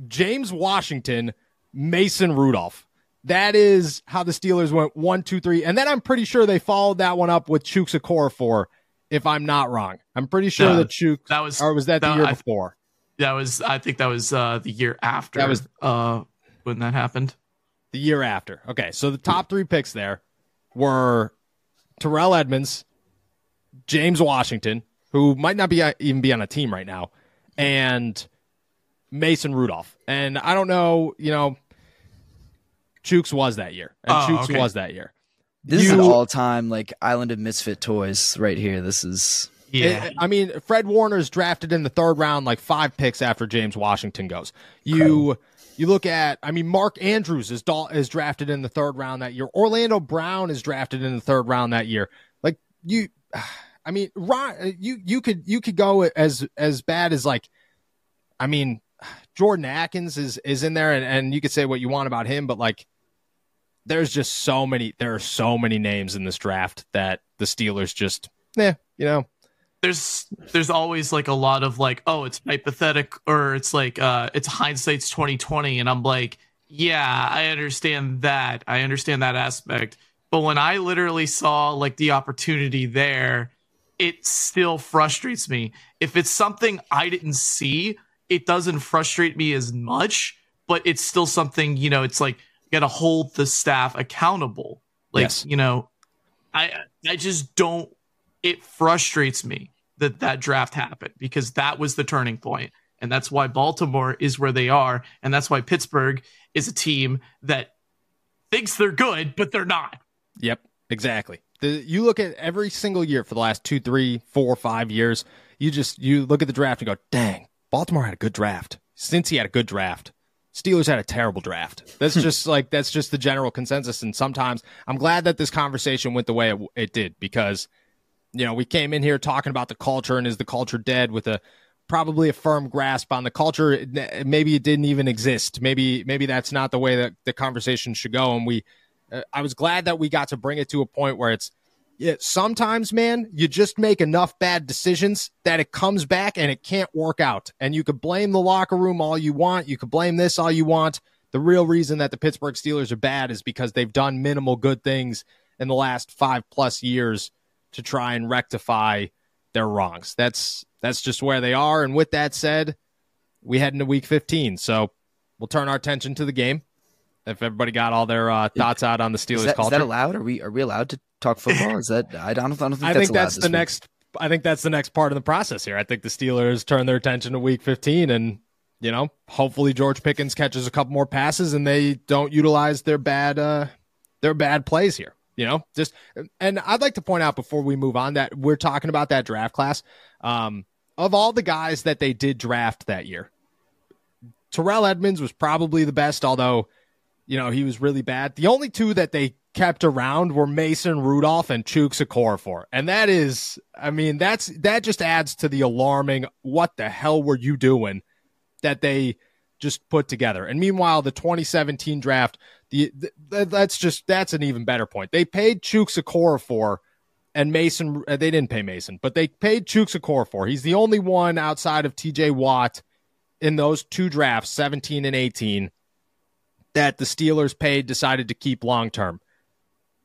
James Washington, Mason Rudolph. That is how the Steelers went one, two, three. And then I'm pretty sure they followed that one up with Chuks Okorafor, if I'm not wrong. I'm pretty sure that Chuks, that was, or was that, that the year I, before? That was I think that was uh, the year after. That was uh, when that happened. The year after. Okay, so the top three picks there were Terrell Edmunds, James Washington, who might not be uh, even be on a team right now, and Mason Rudolph. And I don't know, you know, Chuks was that year, and oh, Chuks okay. was that year. This you, is an all-time like Island of Misfit toys right here. This is yeah. It, I mean, Fred Warner's drafted in the third round, like five picks after James Washington goes. You you look at, I mean, Mark Andrews is is drafted in the third round that year. Orlando Brown is drafted in the third round that year. Like you, I mean, you you could you could go as as bad as like, I mean, Jordan Atkins is is in there, and, and you could say what you want about him, but like, there's just so many there are so many names in this draft that the Steelers just, yeah, you know, there's there's always like a lot of like oh it's hypothetic or it's like uh it's hindsight's 2020 and I'm like yeah I understand that. I understand that aspect. But when I literally saw like the opportunity there it still frustrates me. If it's something I didn't see it doesn't frustrate me as much but it's still something you know it's like you got to hold the staff accountable. Like yes. you know I I just don't it frustrates me that that draft happened because that was the turning. And that's why Baltimore is where they are. And that's why Pittsburgh is a team that thinks they're good, but they're not. Yep, exactly. The, you look at every single year for the last two, three, four, five years. You just you look at the draft and go, "Dang, Baltimore had a good draft. Cincy had a good draft. Steelers had a terrible draft." That's just like that's just the general consensus. And sometimes I'm glad that this conversation went the way it, it did because you know, we came in here talking about the culture and is the culture dead with a probably a firm grasp on the culture. Maybe it didn't even exist. Maybe maybe that's not the way that the conversation should go. And we, uh, I was glad that we got to bring it to a point where it's. Yeah, sometimes, man, you just make enough bad decisions that it comes back and it can't work out. And you could blame the locker room all you want. You could blame this all you want. The real reason that the Pittsburgh Steelers are bad is because they've done minimal good things in the last five plus years to try and rectify their wrongs. That's that's just where they are. And with that said, we head into week 15. So we'll turn our attention to the game. If everybody got all their uh, thoughts out on the Steelers is that, culture, is that allowed? Are we are we allowed to talk football? Is that I don't, I don't think I that's think that's the week. next. I think that's the next part of the process here. I think the Steelers turn their attention to Week 15, and you know, hopefully George Pickens catches a couple more passes, and they don't utilize their bad uh, their bad plays here. You know, just and I'd like to point out before we move on that we're talking about that draft class. Um, of all the guys that they did draft that year, Terrell Edmunds was probably the best, although, you know, he was really bad. The only two that they kept around were Mason Rudolph and Chuks Okorafor. And that is, I mean, that's that just adds to the alarming what the hell were you doing that they just put together. And meanwhile, the 2017 draft, the, the, that's just that's an even better point. They paid Chuks Okorafor and Mason. Uh, they didn't pay Mason, but they paid Chuks Okorafor. He's the only one outside of T.J. Watt in those two drafts, 17 and 18, that the Steelers paid decided to keep long term.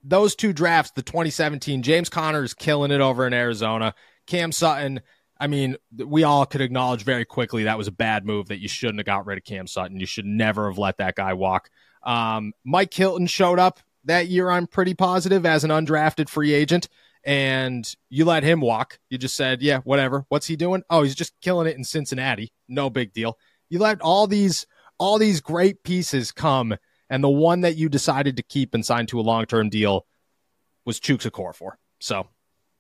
Those two drafts, the 2017, James Conner is killing it over in Arizona. Cam Sutton I mean, we all could acknowledge very quickly that was a bad move that you shouldn't have got rid of Cam Sutton. You should never have let that guy walk. Um, Mike Hilton showed up that year, I'm pretty positive, as an undrafted free agent, and you let him walk. You just said, yeah, whatever. What's he doing? Oh, he's just killing it in Cincinnati. No big deal. You let all these all these great pieces come, and the one that you decided to keep and sign to a long term deal was Chuks for. So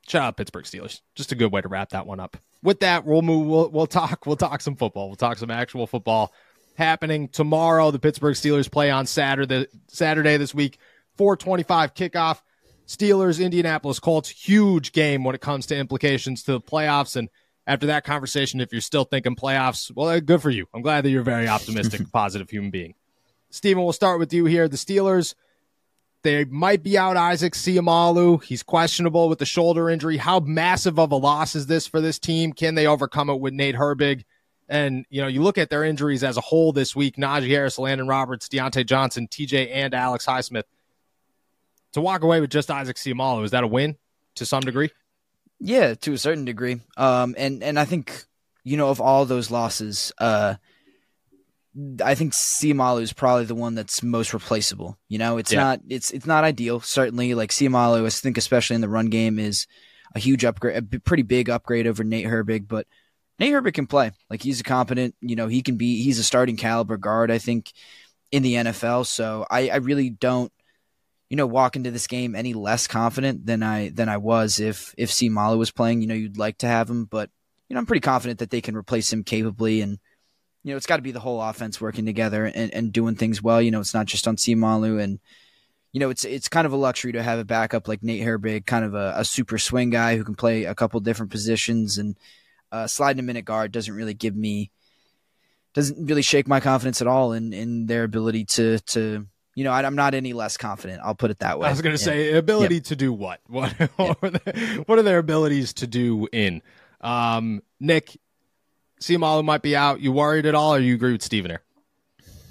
shout out Pittsburgh Steelers. Just a good way to wrap that one up. With that, we'll move. We'll, we'll talk. We'll talk some football. We'll talk some actual football happening tomorrow. The Pittsburgh Steelers play on Saturday. Saturday this week. 425 kickoff. Steelers, Indianapolis Colts. Huge game when it comes to implications to the playoffs. And after that conversation, if you're still thinking playoffs, well, eh, good for you. I'm glad that you're a very optimistic, positive human being. Steven, we'll start with you here. The Steelers they might be out Isaac Seumalo. He's questionable with the shoulder injury. How massive of a loss is this for this team? Can they overcome it with Nate Herbig? And, you know, you look at their injuries as a whole this week Najee Harris, Landon Roberts, Diontae Johnson, TJ, and Alex Highsmith. To walk away with just Isaac Seumalo, is that a win to some degree? Yeah, to a certain degree. Um, and, and I think, you know, of all those losses, uh, I think Seumalo is probably the one that's most replaceable. You know, it's yeah. not it's it's not ideal. Certainly, like Seumalo, I think especially in the run game is a huge upgrade, a pretty big upgrade over Nate Herbig. But Nate Herbig can play. Like he's a competent. You know, he can be. He's a starting caliber guard. I think in the NFL. So I, I really don't, you know, walk into this game any less confident than I than I was if if Seumalo was playing. You know, you'd like to have him, but you know, I'm pretty confident that they can replace him capably and you know, it's got to be the whole offense working together and, and doing things well. You know, it's not just on Seumalo and you know, it's it's kind of a luxury to have a backup like Nate Herbig, kind of a, a super swing guy who can play a couple different positions and uh, sliding a minute guard doesn't really give me doesn't really shake my confidence at all in in their ability to to you know, I, am not any less confident. I'll put it that way. I was going to yeah. say ability to do what? What, yeah. what, are their abilities to do in? Um, Nick, Seumalo might be out. You worried at all, or you agree with Steven here?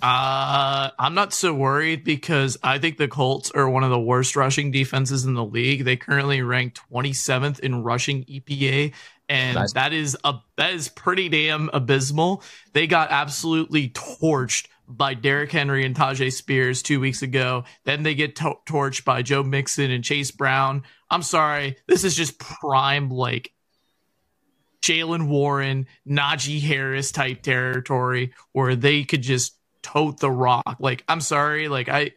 Uh, I'm not so worried because I think the Colts are one of the worst rushing defenses in the league. They currently rank 27th in rushing EPA, and nice. that is a that is pretty damn abysmal. They got absolutely torched by Derrick Henry and Tyjae Spears two weeks ago. Then they get to- torched by Joe Mixon and Chase Brown. I'm sorry, this is just prime like Jaylen Warren, Najee Harris type territory where they could just tote the rock. Like, I'm sorry, like I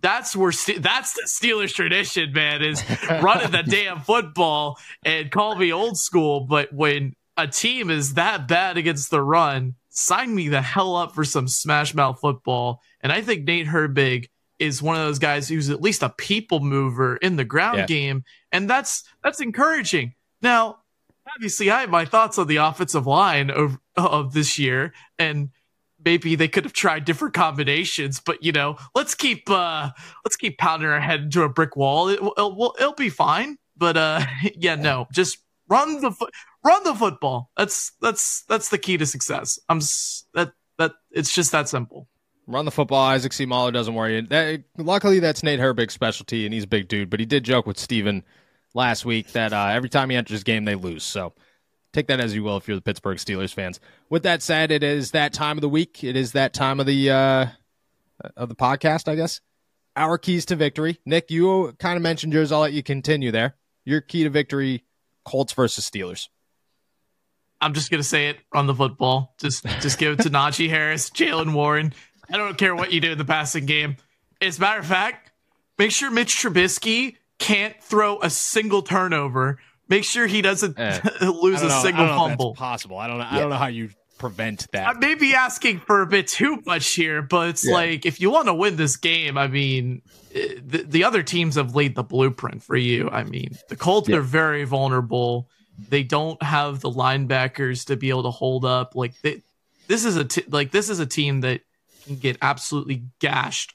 that's where that's the Steelers tradition, man, is running the damn football and call me old school. But when a team is that bad against the run, sign me the hell up for some smash mouth football. And I think Nate Herbig is one of those guys who's at least a people mover in the ground yeah. game, and that's that's encouraging. Now, obviously I have my thoughts on the offensive line of, of this year, and maybe they could have tried different combinations. But you know, let's keep uh, let's keep pounding our head into a brick wall. It, will it'll be fine. But uh, yeah, no, just run the fo- run the football. That's that's that's the key to success. I'm that that it's just that simple. Run the football. Isaac Seumalo doesn't worry. That, luckily, that's Nate Herbig's specialty, and he's a big dude. But he did joke with Steven last week that uh, every time he enters game, they lose. So take that as you will if you're the Pittsburgh Steelers fans. With that said, it is that time of the week. It is that time of the uh, of the podcast, I guess. Our keys to victory. Nick, you kind of mentioned yours. I'll let you continue there. Your key to victory: Colts versus Steelers. I'm just gonna say it on the football. Just just give it to Najee Harris, Jaylen Warren. I don't care what you do in the passing game. As a matter of fact, make sure Mitch Trubisky can't throw a single turnover. Make sure he doesn't eh, lose a single fumble. possible. I don't know. Yeah. I don't know how you prevent that. I may be asking for a bit too much here, but it's yeah. like if you want to win this game, I mean, eh, the, the other teams have laid the blueprint for you. I mean, the Colts yeah. are very vulnerable. They don't have the linebackers to be able to hold up. Like they, this is a t- like this is a team that can get absolutely gashed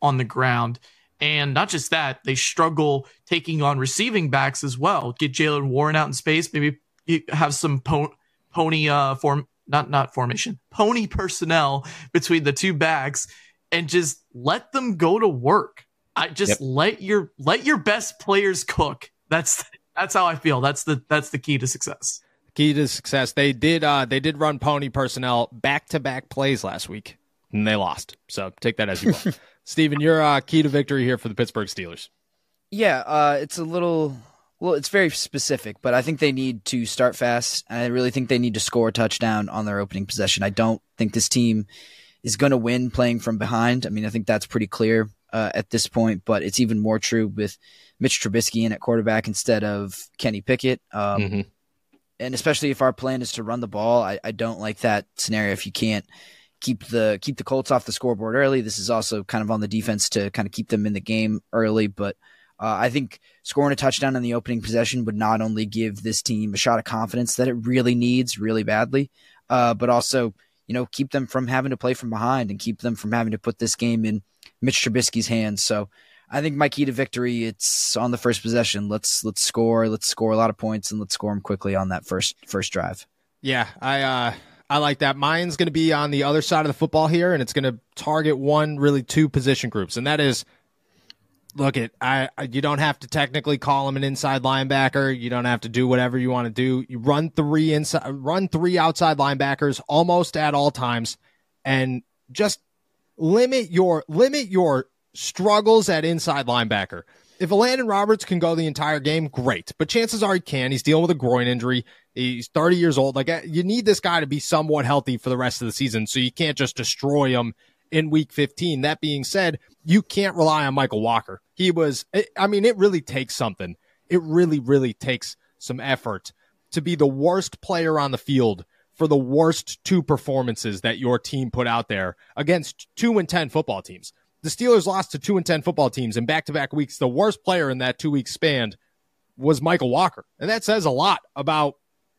on the ground. And not just that, they struggle taking on receiving backs as well. Get Jaylen Warren out in space, maybe have some po- pony uh, form, not not formation, pony personnel between the two backs, and just let them go to work. I just yep. let your let your best players cook. That's That's how I feel. That's the that's the key to success. Key to success. They did uh they did run pony personnel back to back plays last week and they lost. So take that as you will. Steven, you're uh, key to victory here for the Pittsburgh Steelers. Yeah, uh, it's a little well, it's very specific, but I think they need to start fast. I really think they need to score a touchdown on their opening possession. I don't think this team is going to win playing from behind. I mean, I think that's pretty clear uh, at this point, but it's even more true with Mitch Trubisky in at quarterback instead of Kenny Pickett. Um, mm-hmm. And especially if our plan is to run the ball, I, I don't like that scenario. If you can't keep the keep the Colts off the scoreboard early, this is also kind of on the defense to kind of keep them in the game early. But uh, I think scoring a touchdown in the opening possession would not only give this team a shot of confidence that it really needs really badly, uh, but also you know keep them from having to play from behind and keep them from having to put this game in Mitch Trubisky's hands. So I think my key to victory it's on the first possession. Let's let's score. Let's score a lot of points and let's score them quickly on that first first drive. Yeah, I uh, I like that. Mine's going to be on the other side of the football here, and it's going to target one, really two position groups, and that is look it I you don't have to technically call him an inside linebacker. You don't have to do whatever you want to do. You run three inside run three outside linebackers almost at all times and just limit your limit your struggles at inside linebacker. If Elandon Roberts can go the entire game, great. But chances are he can. He's dealing with a groin injury. He's 30 years old. Like you need this guy to be somewhat healthy for the rest of the season. So you can't just destroy him in week 15. That being said, you can't rely on Michael Walker. He was, I mean, it really takes something. It really, really takes some effort to be the worst player on the field for the worst two performances that your team put out there against two and 10 football teams. The Steelers lost to two and 10 football teams in back to back weeks. The worst player in that two week span was Michael Walker. And that says a lot about,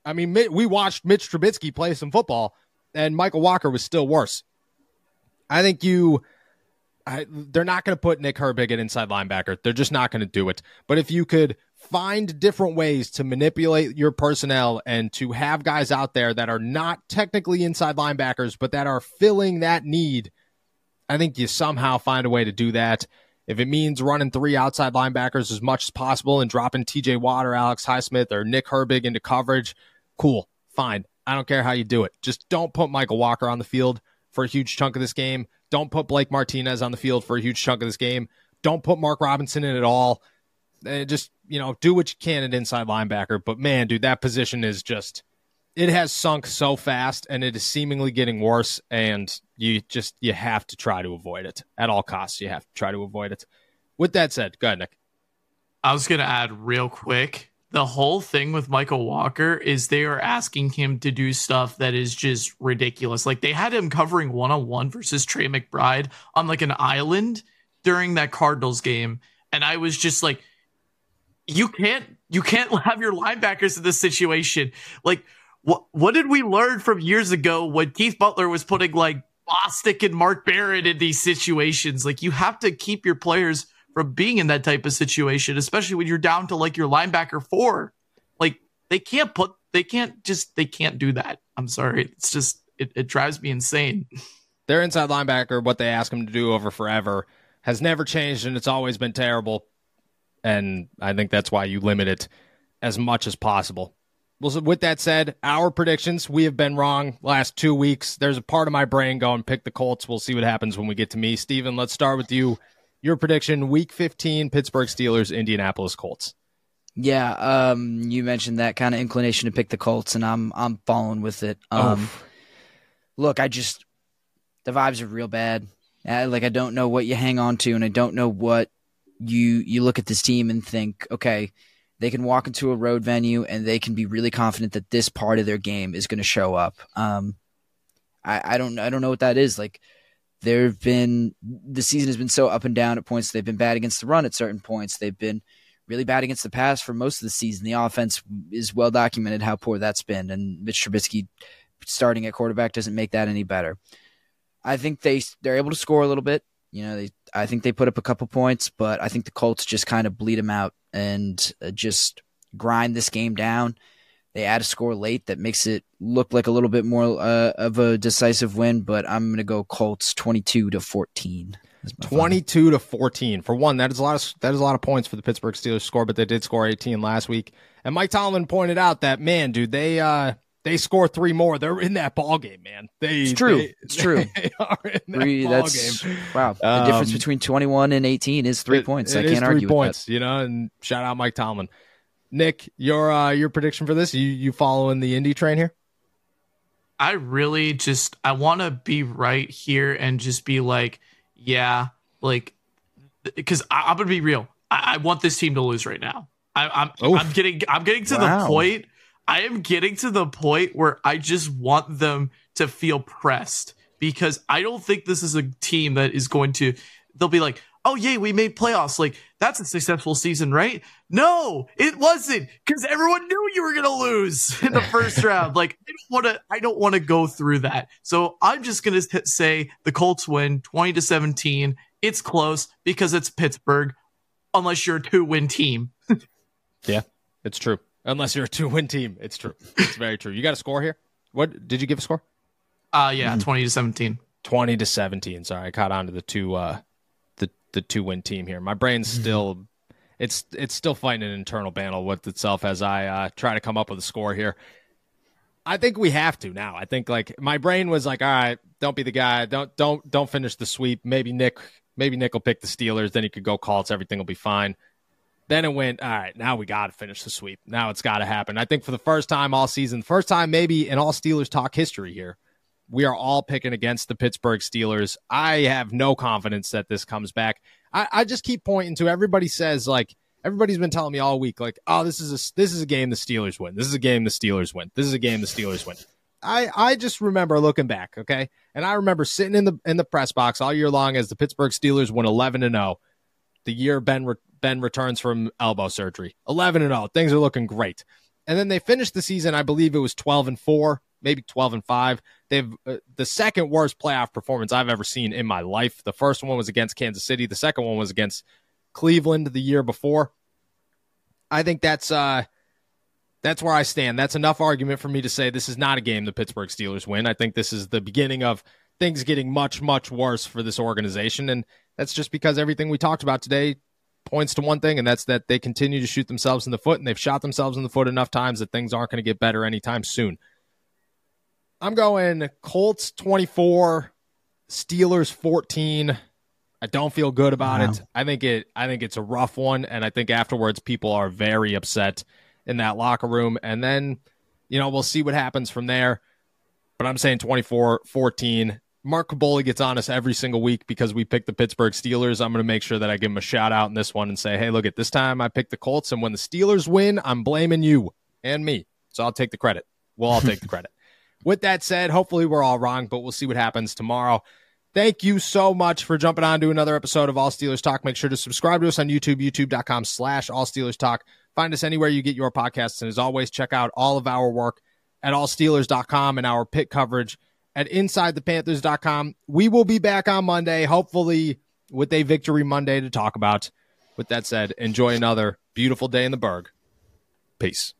I mean, we watched Mitch Trubisky play some football and Michael Walker was still worse. I think you. I, they're not going to put Nick Herbig at inside linebacker. They're just not going to do it. But if you could find different ways to manipulate your personnel and to have guys out there that are not technically inside linebackers, but that are filling that need, I think you somehow find a way to do that. If it means running three outside linebackers as much as possible and dropping TJ Watt or Alex Highsmith or Nick Herbig into coverage, cool, fine. I don't care how you do it. Just don't put Michael Walker on the field for a huge chunk of this game. Don't put Blake Martinez on the field for a huge chunk of this game. Don't put Mark Robinson in at all. Uh, just, you know, do what you can at inside linebacker. But man, dude, that position is just, it has sunk so fast and it is seemingly getting worse. And you just, you have to try to avoid it at all costs. You have to try to avoid it. With that said, go ahead, Nick. I was going to add real quick the whole thing with Michael Walker is they are asking him to do stuff that is just ridiculous. Like they had him covering one on one versus Trey McBride on like an island during that Cardinals game. And I was just like, you can't, you can't have your linebackers in this situation. Like, what, what did we learn from years ago when Keith Butler was putting like Bostic and Mark Barron in these situations? Like, you have to keep your players from being in that type of situation, especially when you're down to like your linebacker four. Like they can't put, they can't just, they can't do that. I'm sorry. It's just, it, it drives me insane. Their inside linebacker, what they ask him to do over forever, has never changed and it's always been terrible. And I think that's why you limit it as much as possible. Well, with that said, our predictions, we have been wrong last two weeks. There's a part of my brain going, pick the Colts. We'll see what happens when we get to me. Steven, let's start with you your prediction week 15 Pittsburgh Steelers Indianapolis Colts. Yeah, um, you mentioned that kind of inclination to pick the Colts and I'm I'm following with it. Um, look, I just the vibes are real bad. I, like I don't know what you hang on to and I don't know what you you look at this team and think, okay, they can walk into a road venue and they can be really confident that this part of their game is going to show up. Um, I, I don't I don't know what that is. Like there have been the season has been so up and down at points. They've been bad against the run at certain points. They've been really bad against the pass for most of the season. The offense is well documented how poor that's been, and Mitch Trubisky starting at quarterback doesn't make that any better. I think they they're able to score a little bit. You know, they I think they put up a couple points, but I think the Colts just kind of bleed them out and uh, just grind this game down. They add a score late that makes it look like a little bit more uh, of a decisive win, but I'm going to go Colts 22 to 14. 22 to 14. For one, that is a lot of that is a lot of points for the Pittsburgh Steelers score, but they did score 18 last week. And Mike Tomlin pointed out that man, dude, they uh they score three more. They're in that ball game, man. They It's true. they- It's true. They are in that Three, ball that's game. wow. The Um, difference between 21 and 18 is three It- points. it I can't three argue points, you know. And shout out Mike Tomlin. Nick, your uh, your prediction for this? You you following the Indy train here? I really just I want to be right here and just be like, yeah, like, because I'm gonna be real. I, I want this team to lose right now. I, I'm Oof. I'm getting I'm getting to Wow. the point. I am getting to the point where I just want them to feel pressed because I don't think this is a team that is going to. They'll be like, oh yay, we made playoffs. Like that's a successful season, right? No, it wasn't because everyone knew you were gonna lose in the first round. Like I don't want to. I don't want to go through that. So I'm just gonna say the Colts win 20 to 17. It's close because it's Pittsburgh. Unless you're a two win team. Yeah, it's true. Unless you're a two win team, it's true. It's very true. You got a score here? What did you give a score? Uh yeah, 20 to 17. 20 to 17. Sorry, I caught on to the two uh the two win team here. My brain's still it's it's still fighting an internal battle with itself as I uh try to come up with a score here. I think we have to now. I think like my brain was like, all right, don't be the guy. Don't don't don't finish the sweep. Maybe Nick maybe Nick will pick the Steelers, then he could go Colts, everything will be fine. Then it went, all right, now we got to finish the sweep. Now it's got to happen. I think for the first time all season, first time maybe in all Steelers talk history here, we are all picking against the Pittsburgh Steelers. I have no confidence that this comes back. I, I just keep pointing to everybody says like everybody's been telling me all week like, oh, this is a this is a game the Steelers win. This is a game the Steelers win. This is a game the Steelers win. I I just remember looking back, okay, and I remember sitting in the in the press box all year long as the Pittsburgh Steelers went eleven and zero. The year Ben re- Ben returns from elbow surgery, eleven and zero. Things are looking great, and then they finished the season. I believe it was twelve and four, maybe twelve and five. They've uh, the second worst playoff performance I've ever seen in my life. The first one was against Kansas City. The second one was against Cleveland the year before. I think that's uh that's where I stand. That's enough argument for me to say this is not a game the Pittsburgh Steelers win. I think this is the beginning of things getting much much worse for this organization and that's just because everything we talked about today points to one thing and that's that they continue to shoot themselves in the foot and they've shot themselves in the foot enough times that things aren't going to get better anytime soon. I'm going Colts 24, Steelers 14. I don't feel good about Wow. it. I think it I think it's a rough one and I think afterwards people are very upset in that locker room and then you know, we'll see what happens from there. But I'm saying 24 14. Mark Kaboly gets on us every single week because we picked the Pittsburgh Steelers. I'm going to make sure that I give him a shout out in this one and say, hey, look, at this time I picked the Colts, and when the Steelers win, I'm blaming you and me. So I'll take the credit. We'll all take the credit. With that said, hopefully we're all wrong, but we'll see what happens tomorrow. Thank you so much for jumping on to another episode of All Steelers Talk. Make sure to subscribe to us on YouTube, youtube.com slash All Steelers Talk. Find us anywhere you get your podcasts. And as always, check out all of our work at allsteelers.com and our Pitt coverage at InsideThePanthers.com. We will be back on Monday, hopefully with a victory Monday to talk about. With that said, enjoy another beautiful day in the Burgh. Peace.